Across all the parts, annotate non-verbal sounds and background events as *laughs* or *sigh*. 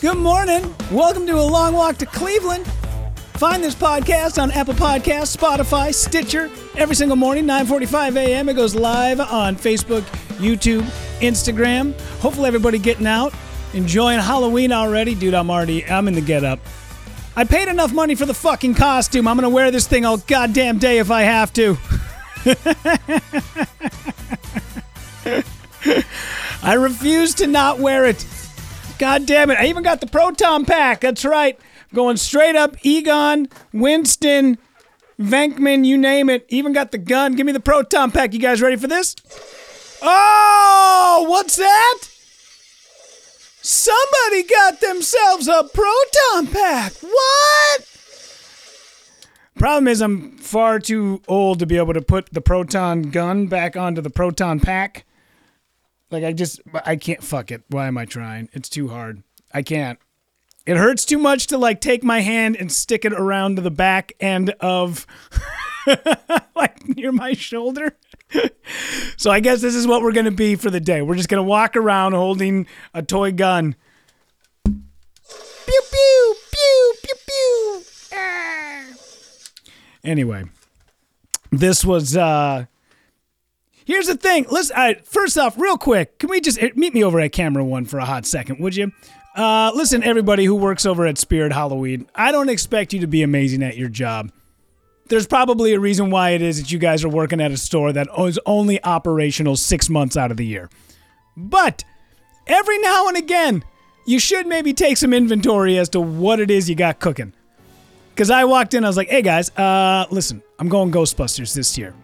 Good morning. Welcome to a long walk to Cleveland. Find this podcast on Apple Podcasts, Spotify, Stitcher every single morning, 9:45 a.m. It goes live on Facebook, YouTube, Instagram. Hopefully, everybody getting out, enjoying Halloween already, dude. I'm already, I'm in the get up. I paid enough money for the fucking costume. I'm gonna wear this thing all goddamn day if I have to. *laughs* I refuse to not wear it. God damn it. I even got the Proton Pack. That's right. Going straight up Egon, Winston, Venkman, you name it. Even got the gun. Give me the Proton Pack. You guys ready for this? Oh, what's that? Somebody got themselves a Proton Pack. What? Problem is, I'm far too old to be able to put the Proton gun back onto the Proton Pack. Like I just I can't fuck it. Why am I trying? It's too hard. I can't. It hurts too much to like take my hand and stick it around to the back end of *laughs* like near my shoulder. *laughs* so I guess this is what we're gonna be for the day. We're just gonna walk around holding a toy gun. Pew pew pew pew pew. Ah. Anyway, this was uh Here's the thing. Listen, first off, real quick, can we just eh, meet me over at camera one for a hot second, would you? Uh, listen, everybody who works over at Spirit Halloween, I don't expect you to be amazing at your job. There's probably a reason why it is that you guys are working at a store that is only operational six months out of the year. But every now and again, you should maybe take some inventory as to what it is you got cooking. Because I walked in, I was like, hey guys, uh, listen, I'm going Ghostbusters this year.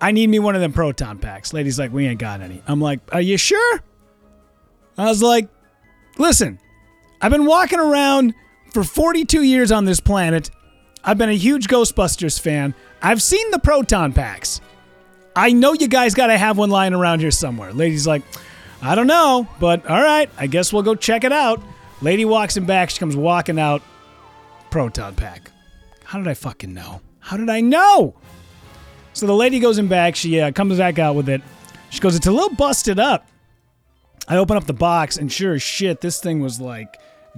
I need me one of them proton packs. Lady's like, we ain't got any. I'm like, are you sure? I was like, listen, I've been walking around for 42 years on this planet. I've been a huge Ghostbusters fan. I've seen the proton packs. I know you guys got to have one lying around here somewhere. Lady's like, I don't know, but all right, I guess we'll go check it out. Lady walks in back. She comes walking out. Proton pack. How did I fucking know? How did I know? So the lady goes in back. She uh, comes back out with it. She goes, It's a little busted up. I open up the box, and sure as shit, this thing was like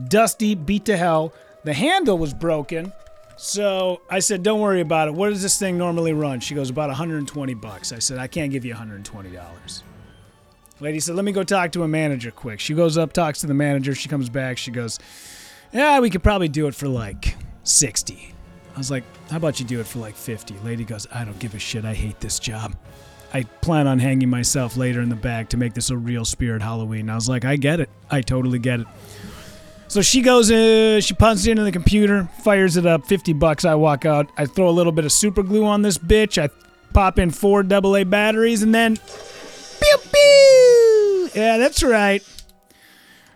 dusty, beat to hell. The handle was broken. So I said, Don't worry about it. What does this thing normally run? She goes, About 120 bucks. I said, I can't give you $120. Lady said, Let me go talk to a manager quick. She goes up, talks to the manager. She comes back. She goes, Yeah, we could probably do it for like 60. I was like, how about you do it for like 50? Lady goes, I don't give a shit. I hate this job. I plan on hanging myself later in the bag to make this a real spirit Halloween. I was like, I get it. I totally get it. So she goes, uh, she punches it into the computer, fires it up, 50 bucks. I walk out. I throw a little bit of super glue on this bitch. I pop in four AA batteries and then, pew pew. Yeah, that's right.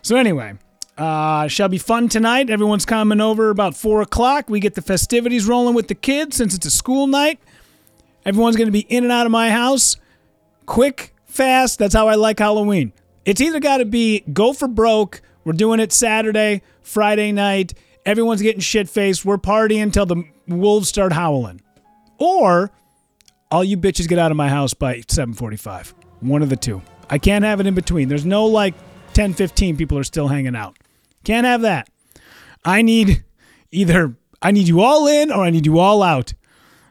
So anyway, uh, shall be fun tonight. Everyone's coming over about four o'clock. We get the festivities rolling with the kids since it's a school night. Everyone's going to be in and out of my house, quick, fast. That's how I like Halloween. It's either got to be go for broke. We're doing it Saturday, Friday night. Everyone's getting shit faced. We're partying until the wolves start howling, or all you bitches get out of my house by 7:45. One of the two. I can't have it in between. There's no like 10, 15 people are still hanging out. Can't have that. I need either I need you all in or I need you all out.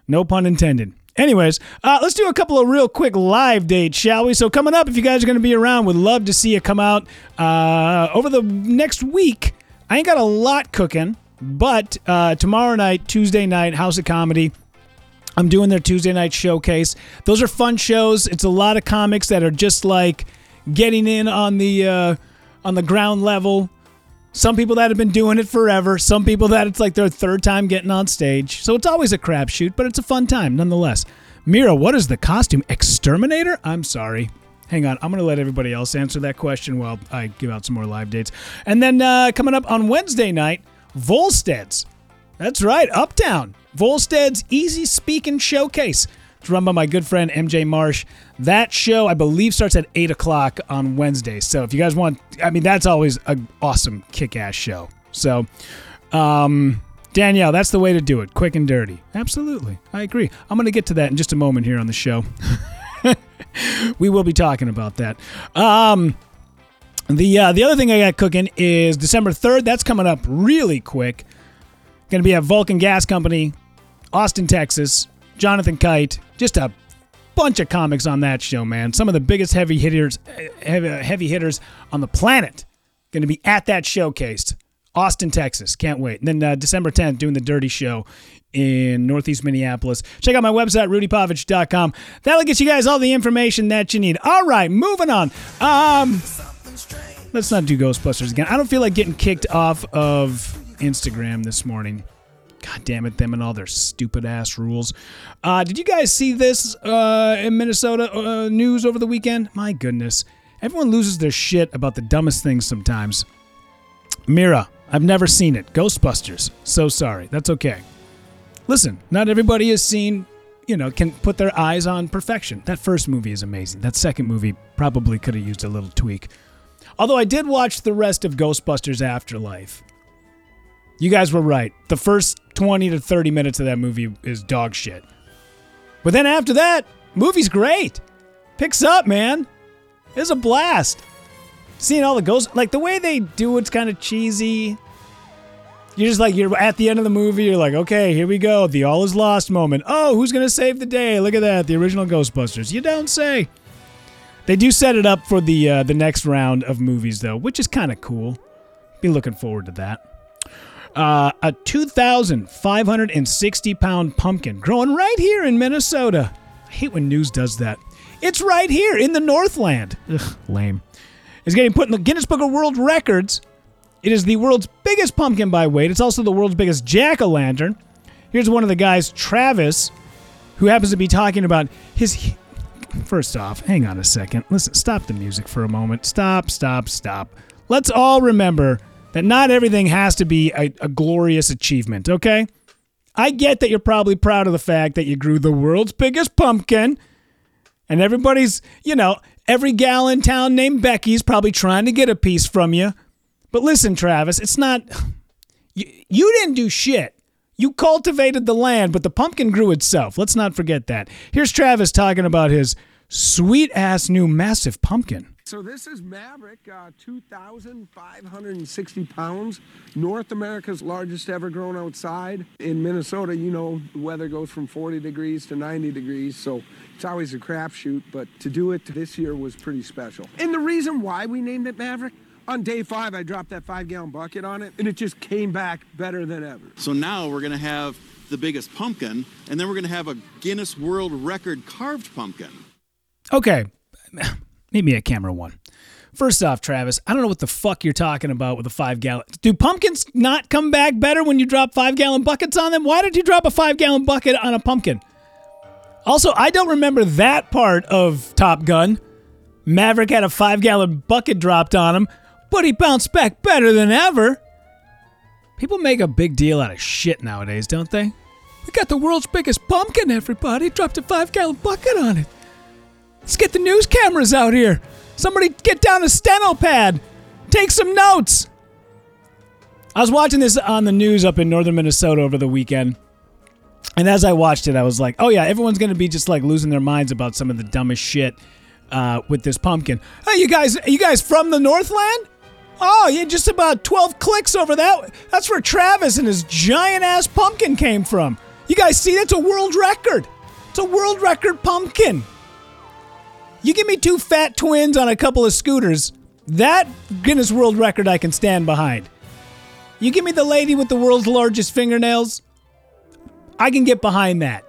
No pun intended. Anyways, uh, let's do a couple of real quick live dates, shall we? So coming up, if you guys are going to be around, would love to see you come out uh, over the next week. I ain't got a lot cooking. But uh, tomorrow night, Tuesday night, House of Comedy. I'm doing their Tuesday night showcase. Those are fun shows. It's a lot of comics that are just like getting in on the uh, on the ground level. Some people that have been doing it forever. Some people that it's like their third time getting on stage. So it's always a crapshoot, but it's a fun time nonetheless. Mira, what is the costume? Exterminator? I'm sorry. Hang on, I'm going to let everybody else answer that question while I give out some more live dates. And then uh, coming up on Wednesday night, Volstead's. That's right, Uptown. Volstead's Easy Speaking Showcase. Run by my good friend MJ Marsh. That show, I believe, starts at 8 o'clock on Wednesday. So if you guys want, I mean, that's always an awesome kick ass show. So, um, Danielle, that's the way to do it. Quick and dirty. Absolutely. I agree. I'm going to get to that in just a moment here on the show. *laughs* we will be talking about that. Um, the uh, the other thing I got cooking is December 3rd. That's coming up really quick. Going to be at Vulcan Gas Company, Austin, Texas. Jonathan Kite. Just a bunch of comics on that show, man. Some of the biggest heavy hitters, heavy, heavy hitters on the planet, going to be at that showcase. Austin, Texas. Can't wait. And then uh, December 10th, doing the Dirty Show in Northeast Minneapolis. Check out my website, rudypovich.com. That'll get you guys all the information that you need. All right, moving on. Um, let's not do Ghostbusters again. I don't feel like getting kicked off of Instagram this morning. God damn it, them and all their stupid ass rules. Uh, did you guys see this uh, in Minnesota uh, news over the weekend? My goodness. Everyone loses their shit about the dumbest things sometimes. Mira, I've never seen it. Ghostbusters. So sorry. That's okay. Listen, not everybody has seen, you know, can put their eyes on perfection. That first movie is amazing. That second movie probably could have used a little tweak. Although I did watch the rest of Ghostbusters Afterlife. You guys were right. The first 20 to 30 minutes of that movie is dog shit. But then after that, movie's great. Picks up, man. It's a blast. Seeing all the ghosts, like the way they do it's kind of cheesy. You're just like, you're at the end of the movie, you're like, okay, here we go. The all is lost moment. Oh, who's going to save the day? Look at that. The original Ghostbusters. You don't say. They do set it up for the uh, the next round of movies, though, which is kind of cool. Be looking forward to that. Uh, a 2,560 pound pumpkin growing right here in Minnesota. I hate when news does that. It's right here in the Northland. Ugh, lame. It's getting put in the Guinness Book of World Records. It is the world's biggest pumpkin by weight. It's also the world's biggest jack o' lantern. Here's one of the guys, Travis, who happens to be talking about his. First off, hang on a second. Listen, stop the music for a moment. Stop, stop, stop. Let's all remember that not everything has to be a, a, glorious achievement, okay? I get that you're probably proud of the fact that you grew the world's biggest pumpkin, and everybody's, you know, every gal in town named Becky's probably trying to get a piece from you. But listen, Travis, it's not. You, you didn't do shit. You cultivated the land, but the pumpkin grew itself. Let's not forget that. Here's Travis talking about his sweet ass new massive pumpkin. So this is Maverick, uh, 2,560 pounds. North America's largest ever grown outside. In Minnesota, you know, the weather goes from 40 degrees to 90 degrees, so it's always a crapshoot. But to do it this year was pretty special. And the reason why we named it Maverick, on day five, I dropped that five gallon bucket on it, and it just came back better than ever. So now we're gonna have the biggest pumpkin, and then we're gonna have a Guinness World Record carved pumpkin. Okay, me at camera one. First off, Travis, I don't know what the fuck you're talking about with a five gallon. Do pumpkins not come back better when you drop five gallon buckets on them? Why did you drop a five gallon bucket on a pumpkin? Also, I don't remember that part of Top Gun. Maverick had a five gallon bucket dropped on him, but he bounced back better than ever. People make a big deal out of shit nowadays, don't they? We got the world's biggest pumpkin, everybody. Dropped a five gallon bucket on it. Let's get the news cameras out here. Somebody get down a steno pad. Take some notes. I was watching this on the news up in northern Minnesota over the weekend. And as I watched it, I was like, oh yeah, everyone's going to be just like losing their minds about some of the dumbest shit uh, with this pumpkin. Hey, you guys, you guys from the Northland? Oh, yeah, just about 12 clicks over that. That's where Travis and his giant ass pumpkin came from. You guys see, that's a world record. It's a world record pumpkin. You give me two fat twins on a couple of scooters, that Guinness World Record I can stand behind. You give me the lady with the world's largest fingernails, I can get behind that.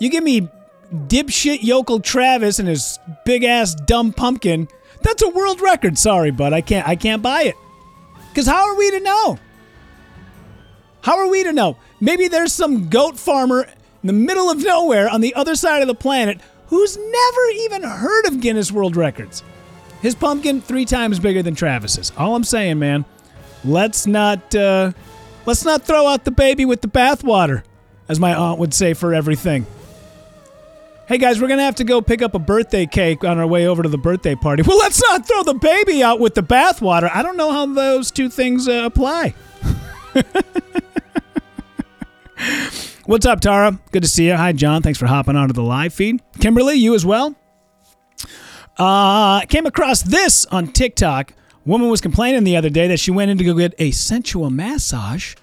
You give me dipshit yokel Travis and his big ass dumb pumpkin. That's a world record. Sorry, bud. I can't I can't buy it. Cuz how are we to know? How are we to know? Maybe there's some goat farmer in the middle of nowhere on the other side of the planet who's never even heard of Guinness World Records. His pumpkin three times bigger than Travis's. All I'm saying, man, let's not uh, let's not throw out the baby with the bathwater, as my aunt would say for everything. Hey guys, we're gonna have to go pick up a birthday cake on our way over to the birthday party. Well, let's not throw the baby out with the bathwater. I don't know how those two things uh, apply. *laughs* What's up, Tara? Good to see you. Hi, John. Thanks for hopping onto the live feed. Kimberly, you as well. Uh, came across this on TikTok. Woman was complaining the other day that she went in to go get a sensual massage,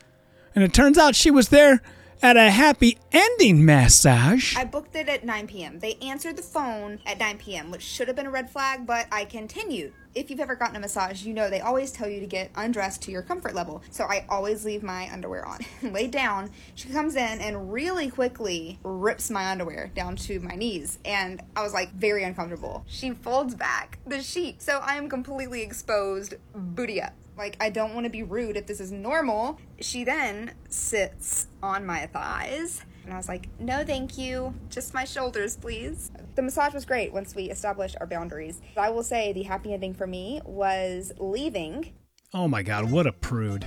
and it turns out she was there at a happy ending massage. I booked it at 9 p.m. They answered the phone at 9 p.m., which should have been a red flag, but I continued. If you've ever gotten a massage, you know they always tell you to get undressed to your comfort level. So I always leave my underwear on. *laughs* Lay down. She comes in and really quickly rips my underwear down to my knees. And I was like very uncomfortable. She folds back the sheet. So I am completely exposed, booty up. Like, I don't want to be rude if this is normal. She then sits on my thighs. And I was like, no, thank you. Just my shoulders, please. The massage was great once we established our boundaries. I will say the happy ending for me was leaving. Oh my God, what a prude.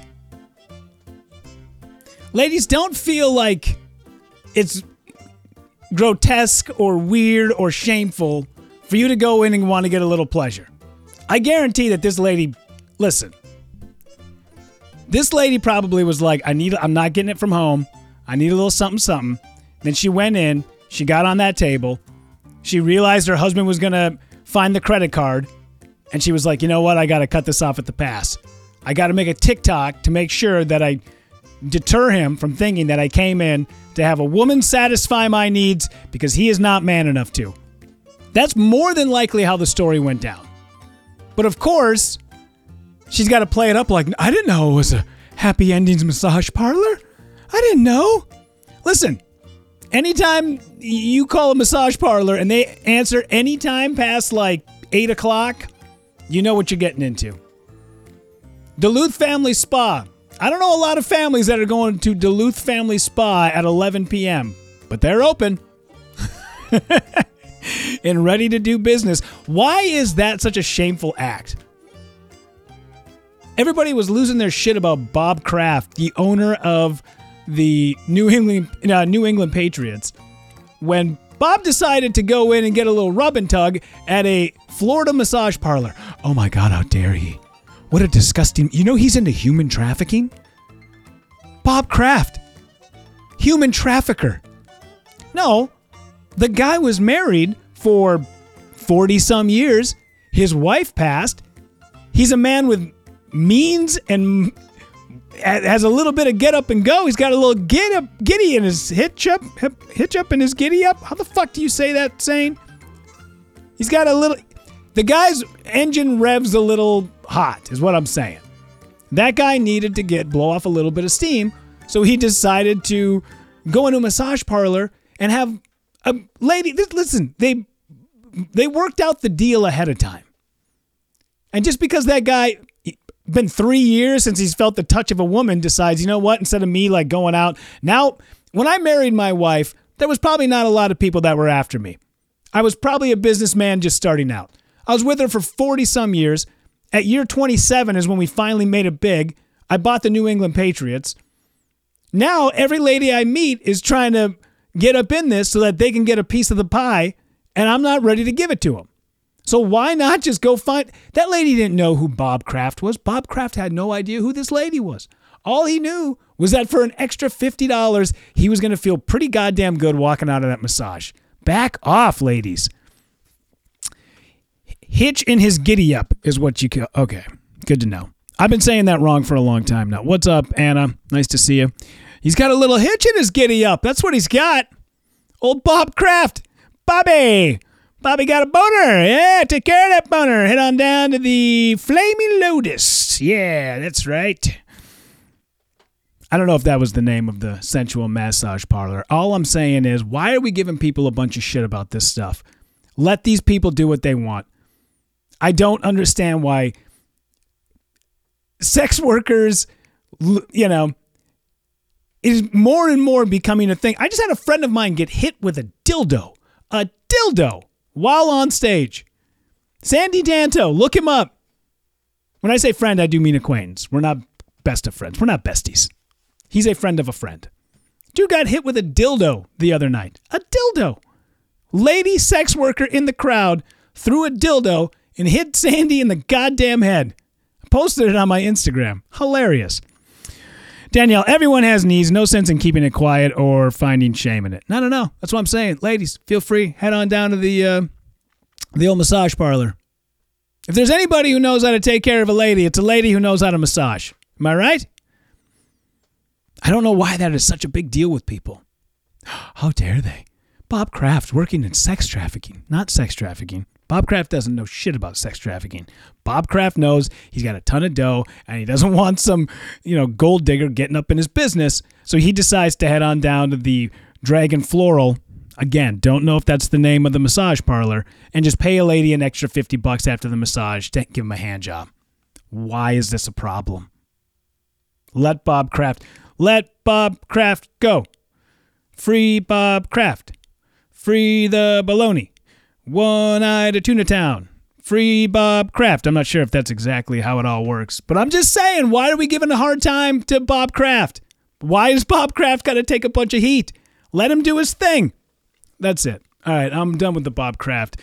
Ladies, don't feel like it's grotesque or weird or shameful for you to go in and want to get a little pleasure. I guarantee that this lady, listen, this lady probably was like, I need, I'm not getting it from home. I need a little something, something. Then she went in, she got on that table, she realized her husband was going to find the credit card, and she was like, you know what? I got to cut this off at the pass. I got to make a TikTok to make sure that I deter him from thinking that I came in to have a woman satisfy my needs because he is not man enough to. That's more than likely how the story went down. But of course, she's got to play it up like, I didn't know it was a happy endings massage parlor. I didn't know. Listen, anytime you call a massage parlor and they answer anytime past like 8 o'clock, you know what you're getting into. Duluth Family Spa. I don't know a lot of families that are going to Duluth Family Spa at 11 p.m., but they're open *laughs* and ready to do business. Why is that such a shameful act? Everybody was losing their shit about Bob Kraft, the owner of the New England uh, New England Patriots, when Bob decided to go in and get a little rub and tug at a Florida massage parlor. Oh my God, how dare he! What a disgusting. You know he's into human trafficking? Bob Kraft. Human trafficker. No, the guy was married for 40 some years. His wife passed. He's a man with means and has a little bit of get up and go. He's got a little get up, giddy in his hitch up, hitch up in his giddy up. How the fuck do you say that saying? He's got a little. The guy's engine revs a little hot, is what I'm saying. That guy needed to get blow off a little bit of steam, so he decided to go into a massage parlor and have a lady. Listen, they they worked out the deal ahead of time, and just because that guy been three years since he's felt the touch of a woman decides, you know what, instead of me like going out. Now, when I married my wife, there was probably not a lot of people that were after me. I was probably a businessman just starting out. I was with her for 40 some years. At year 27 is when we finally made it big. I bought the New England Patriots. Now, every lady I meet is trying to get up in this so that they can get a piece of the pie, and I'm not ready to give it to them. So why not just go find that lady didn't know who Bob Kraft was. Bob Kraft had no idea who this lady was. All he knew was that for an extra $50, he was going to feel pretty goddamn good walking out of that massage. Back off, ladies. Hitch in his giddy up is what you call. Okay, good to know. I've been saying that wrong for a long time now. What's up, Anna? Nice to see you. He's got a little hitch in his giddy up. That's what he's got. Old Bob Kraft. Bobby. Bobby got a boner. Yeah, take care of that boner. Head on down to the Flaming Lotus. Yeah, that's right. I don't know if that was the name of the sensual massage parlor. All I'm saying is, why are we giving people a bunch of shit about this stuff? Let these people do what they want. I don't understand why sex workers, you know, is more and more becoming a thing. I just had a friend of mine get hit with a dildo, a dildo, while on stage. Sandy Danto, look him up. When I say friend, I do mean acquaintance. We're not best of friends. We're not besties. He's a friend of a friend. Dude got hit with a dildo the other night. A dildo. Lady sex worker in the crowd threw a dildo and hit Sandy in the goddamn head. Posted it on my Instagram. Hilarious. Danielle, everyone has needs. No sense in keeping it quiet or finding shame in it. No, no, no. That's what I'm saying. Ladies, feel free. Head on down to the uh, the old massage parlor. If there's anybody who knows how to take care of a lady, it's a lady who knows how to massage. Am I right? I don't know why that is such a big deal with people. *gasps* How dare they? Bob Kraft working in sex trafficking, not sex trafficking. Bob Kraft doesn't know shit about sex trafficking. Bob Kraft knows he's got a ton of dough and he doesn't *laughs* want some, you know, gold digger getting up in his business. So he decides to head on down to the Dragon Floral. Again, don't know if that's the name of the massage parlor and just pay a lady an extra 50 bucks after the massage to give him a hand job. Why is this a problem? Let Bob Kraft let Bob Kraft go. Free Bob Kraft. Free the baloney. One eye to Tuna Town. Free Bob Kraft. I'm not sure if that's exactly how it all works, but I'm just saying, why are we giving a hard time to Bob Kraft? Why is Bob Kraft got to take a bunch of heat? Let him do his thing. That's it. All right, I'm done with the Bob Kraft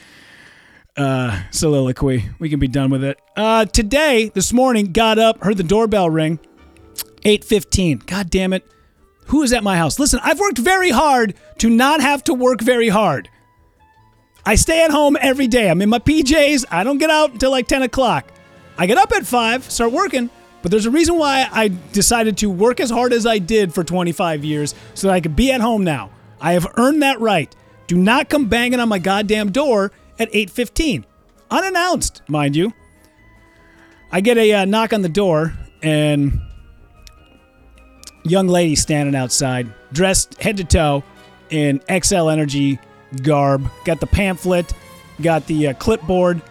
uh, soliloquy. We can be done with it. Uh, today, this morning, got up, heard the doorbell ring. 8:15. God damn it. Who is at my house? Listen, I've worked very hard to not have to work very hard. I stay at home every day. I'm in my PJs. I don't get out until like 10 o'clock. I get up at 5, start working, but there's a reason why I decided to work as hard as I did for 25 years so that I could be at home now. I have earned that right. Do not come banging on my goddamn door at 8:15. Unannounced, mind you. I get a uh, knock on the door and young lady standing outside, dressed head to toe in Xcel Energy garb. Got the pamphlet, got the uh, clipboard.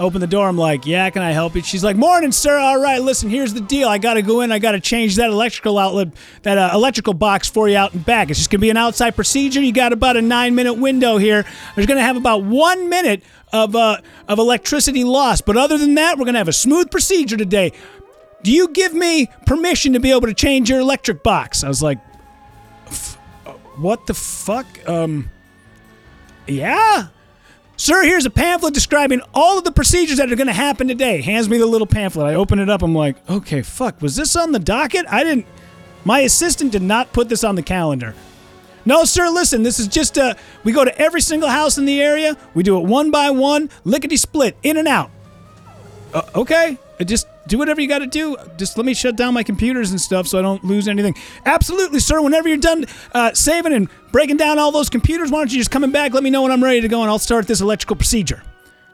Open the door. I'm like, yeah, can I help you? She's like, morning, sir. All right, listen, here's the deal. I got to go in. I got to change that electrical outlet, that uh, electrical box for you out and back. It's just going to be an outside procedure. You got about a nine minute window here. There's going to have about one minute of, uh, of electricity loss. But other than that, we're going to have a smooth procedure today. Do you give me permission to be able to change your electric box? I was like, "F- uh, what the fuck? Um, yeah. Sir, here's a pamphlet describing all of the procedures that are going to happen today. Hands me the little pamphlet. I open it up. I'm like, okay, fuck. Was this on the docket? I didn't. My assistant did not put this on the calendar. No, sir, listen, this is just uh we go to every single house in the area. We do it one by one, lickety split, in and out. Uh, okay, Uh, just do whatever you got to do. Just let me shut down my computers and stuff so I don't lose anything. Absolutely, sir. Whenever you're done uh, saving and breaking down all those computers, why don't you just come back? Let me know when I'm ready to go, and I'll start this electrical procedure.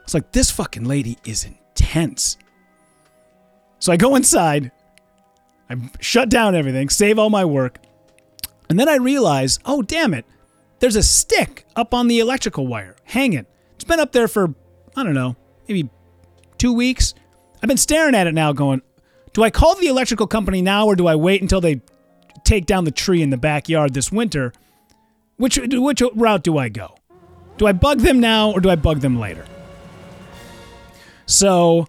It's like this fucking lady is intense. So I go inside, I shut down everything, save all my work, and then I realize, oh damn it, there's a stick up on the electrical wire hanging. It's been up there for I don't know, maybe two weeks. I've been staring at it now, going, do I call the electrical company now or do I wait until they take down the tree in the backyard this winter? Which which route do I go? Do I bug them now or do I bug them later? So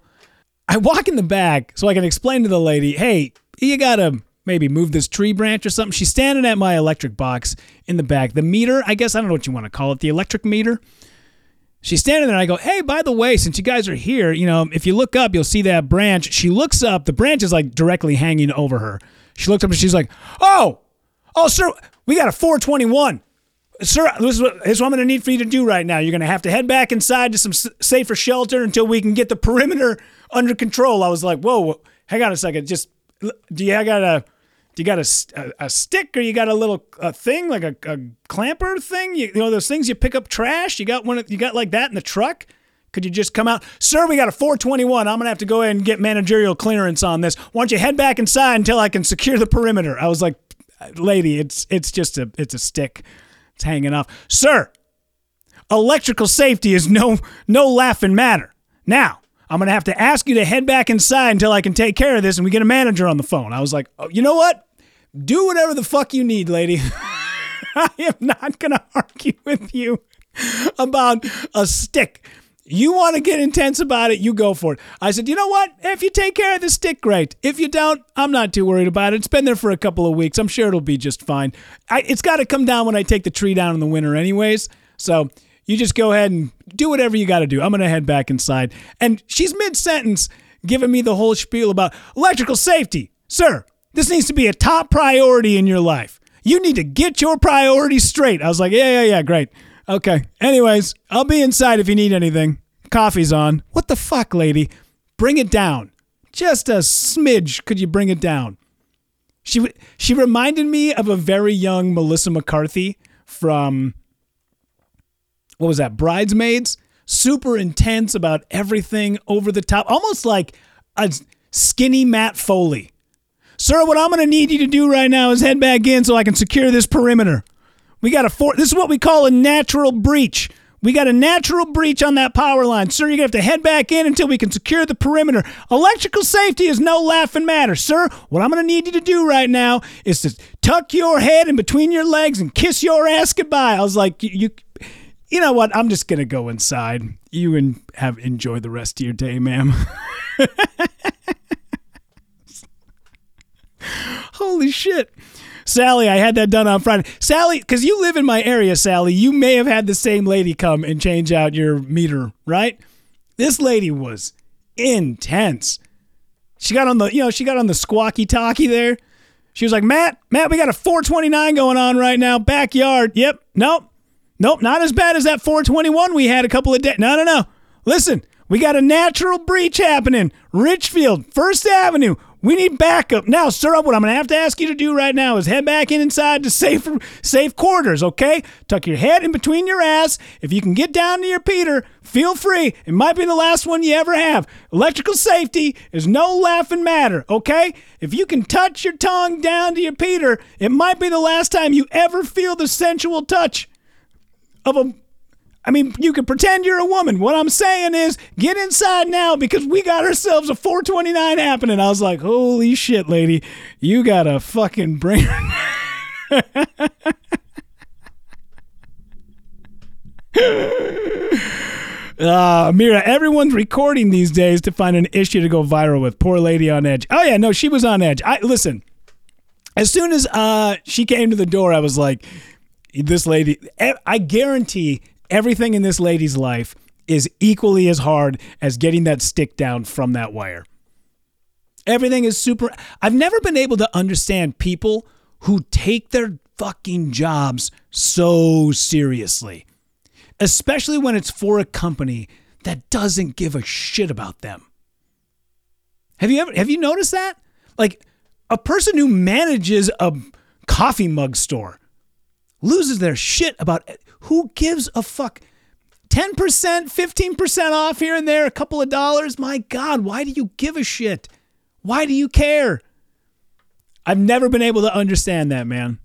I walk in the back so I can explain to the lady, hey, you gotta maybe move this tree branch or something. She's standing at my electric box in the back. The meter, I guess, I don't know what you want to call it, the electric meter. She's standing there and I go, hey, by the way, since you guys are here, you know, if you look up, you'll see that branch. She looks up, the branch is like directly hanging over her. She looked up and she's like, oh, oh, sir, we got a 421. Sir, this is, what, this is what I'm going to need for you to do right now. You're going to have to head back inside to some s- safer shelter until we can get the perimeter under control. I was like, whoa, hang on a second. Just, do you got a, do you got a a stick or you got a little a thing like a, a clamper thing? You, you know those things you pick up trash. You got one. You got like that in the truck. Could you just come out? Sir, we got a 421. I'm to have to go ahead and get managerial clearance on this. Why don't you head back inside until I can secure the perimeter? I was like, lady, it's it's just a it's a stick. It's hanging off. Sir, electrical safety is no no laughing matter. Now, I'm going to have to ask you to head back inside until I can take care of this and we get a manager on the phone. I was like, oh, you know what? Do whatever the fuck you need, lady. *laughs* I am not going to argue with you about a stick. You want to get intense about it, you go for it. I said, you know what? If you take care of the stick, great. If you don't, I'm not too worried about it. It's been there for a couple of weeks. I'm sure it'll be just fine. I, it's got to come down when I take the tree down in the winter, anyways. So you just go ahead and do whatever you got to do. I'm going to head back inside. And she's mid sentence giving me the whole spiel about electrical safety. Sir, this needs to be a top priority in your life. You need to get your priorities straight. I was like, yeah, yeah, yeah, great. Okay. Anyways, I'll be inside if you need anything. Coffee's on. What the fuck, lady? Bring it down. Just a smidge. Could you bring it down? She she reminded me of a very young Melissa McCarthy from what was that? Bridesmaids. Super intense about everything, over the top, almost like a skinny Matt Foley. Sir, what I'm going to need you to do right now is head back in so I can secure this perimeter. We got a four. This is what we call a natural breach. We got a natural breach on that power line. Sir, you're going to have to head back in until we can secure the perimeter. Electrical safety is no laughing matter. Sir, what I'm going to need you to do right now is to tuck your head in between your legs and kiss your ass goodbye. I was like, you, you know what? I'm just to go inside. You and have enjoy the rest of your day, ma'am. *laughs* Holy shit. Sally, I had that done on Friday. Sally, because you live in my area, Sally, you may have had the same lady come and change out your meter, right? This lady was intense. She got on the, you know, she got on the squawky talkie there. She was like, Matt, Matt, we got a 429 going on right now, backyard. Yep. Nope. Nope. Not as bad as that 421 we had a couple of days. No, no, no. Listen, we got a natural breach happening. Richfield, First Avenue. We need backup. Now, sir, what I'm going to have to ask you to do right now is head back in inside to safe safe quarters, okay? Tuck your head in between your ass. If you can get down to your Peter, feel free. It might be the last one you ever have. Electrical safety is no laughing matter, okay? If you can touch your tongue down to your Peter, it might be the last time you ever feel the sensual touch of a I mean, you can pretend you're a woman. What I'm saying is, get inside now because we got ourselves a 429 happening. I was like, holy shit, lady, you got a fucking brain. Uh, *laughs* Mira, everyone's recording these days to find an issue to go viral with. Poor lady on edge. Oh yeah, no, she was on edge. I listen. As soon as uh, she came to the door, I was like, "This lady." I guarantee everything in this lady's life is equally as hard as getting that stick down from that wire. Everything is super. I've never been able to understand people who take their fucking jobs so seriously, especially when it's for a company that doesn't give a shit about them. Have you ever have you noticed that? Like a person who manages a coffee mug store loses their shit about who gives a fuck? 10%, 15% off here and there, a couple of dollars. My God, why do you give a shit? Why do you care? I've never been able to understand that, man.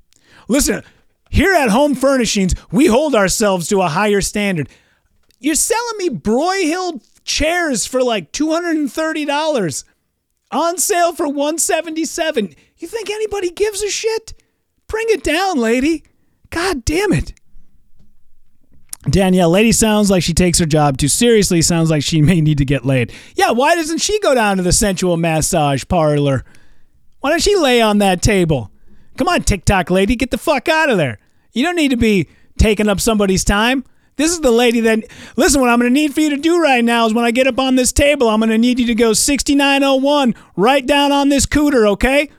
Listen, here at Home Furnishings, we hold ourselves to a higher standard. You're selling me Broyhill chairs for like $230 on sale for 177. You think anybody gives a shit? Bring it down, lady. God damn it. Danielle, lady sounds like she takes her job too seriously. Sounds like she *laughs* may need to get laid. Yeah, why doesn't she go down to the sensual massage parlor? Why don't she lay on that table? Come on, TikTok lady, get the fuck out of there. You don't need to be taking up somebody's time. This is the lady that, listen, what I'm going to need for you to do right now is when I get up on this table, I'm going to need you to go 6901 right down on this cooter, okay?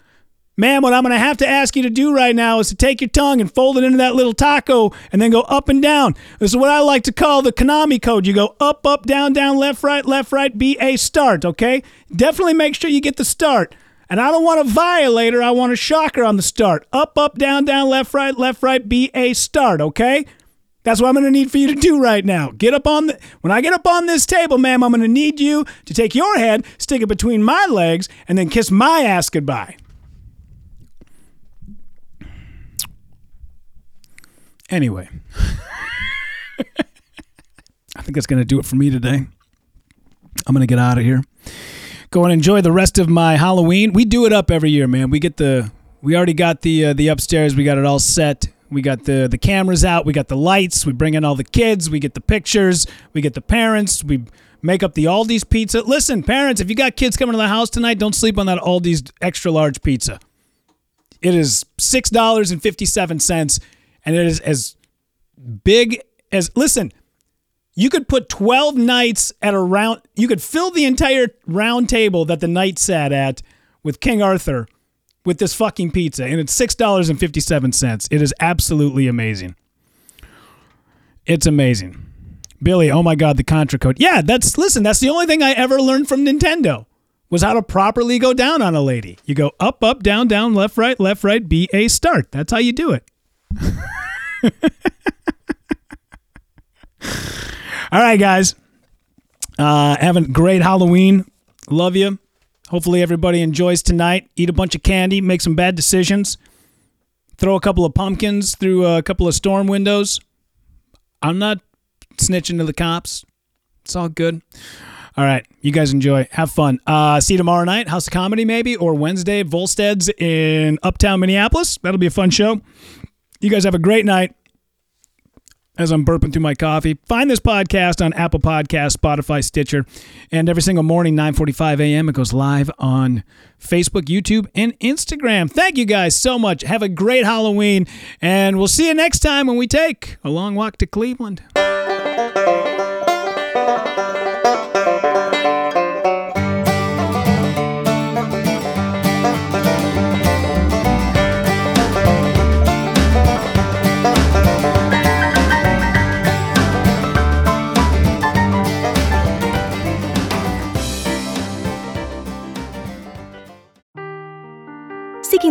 Ma'am, what I'm going to have to ask you to do right now is to take your tongue and fold it into that little taco and then go up and down. This is what I like to call the Konami code. You go up, up, down, down, left, right, left, right, B, A, start, okay? Definitely make sure you get the start. And I don't want a violator, I want a shocker on the start. Up, up, down, down, left, right, left, right, B, A, start, okay? That's what I'm going to need for you to do right now. Get up on the when I get up on this table, ma'am, I'm going to need you to take your head, stick it between my legs, and then kiss my ass goodbye. Anyway, I think that's going to do it for me today. I'm going to get out of here. Go and enjoy the rest of my Halloween. We do it up every year, man. We get the we already got the uh, the upstairs. We got it all set. We got the the cameras out. We got the lights. We bring in all the kids. We get the pictures. We get the parents. We make up the Aldi's pizza. Listen, parents, if you got kids coming to the house tonight, don't sleep on that Aldi's extra large pizza. It is six dollars and fifty seven cents, and it is as big as listen. You could put 12 knights at a round, you could fill the entire round table that the knight sat at with King Arthur with this fucking pizza, and it's $6.57. It is absolutely amazing. It's amazing. Billy, oh my God, the Contra code. Yeah, that's, listen, that's the only thing I ever learned from Nintendo was how to properly go down on a lady. You go up, up, down, down, left, right, left, right, B, A, start. That's how you do it. *laughs* All right, guys. Uh, having a great Halloween. Love you. Hopefully, everybody enjoys tonight. Eat a bunch of candy, make some bad decisions, throw a couple of pumpkins through a couple of storm windows. I'm not snitching to the cops. It's all good. All right, you guys enjoy. Have fun. Uh, see you tomorrow night, House of Comedy, maybe, or Wednesday Volstead's in Uptown Minneapolis. That'll be a fun show. You guys have a great night as I'm burping through my coffee. Find this podcast on Apple Podcast, Spotify, Stitcher, and every single morning, 9:45 a.m. It goes live on Facebook, YouTube, and Instagram. Thank you guys so much. Have a great Halloween, and we'll see you next time when we take a long walk to Cleveland.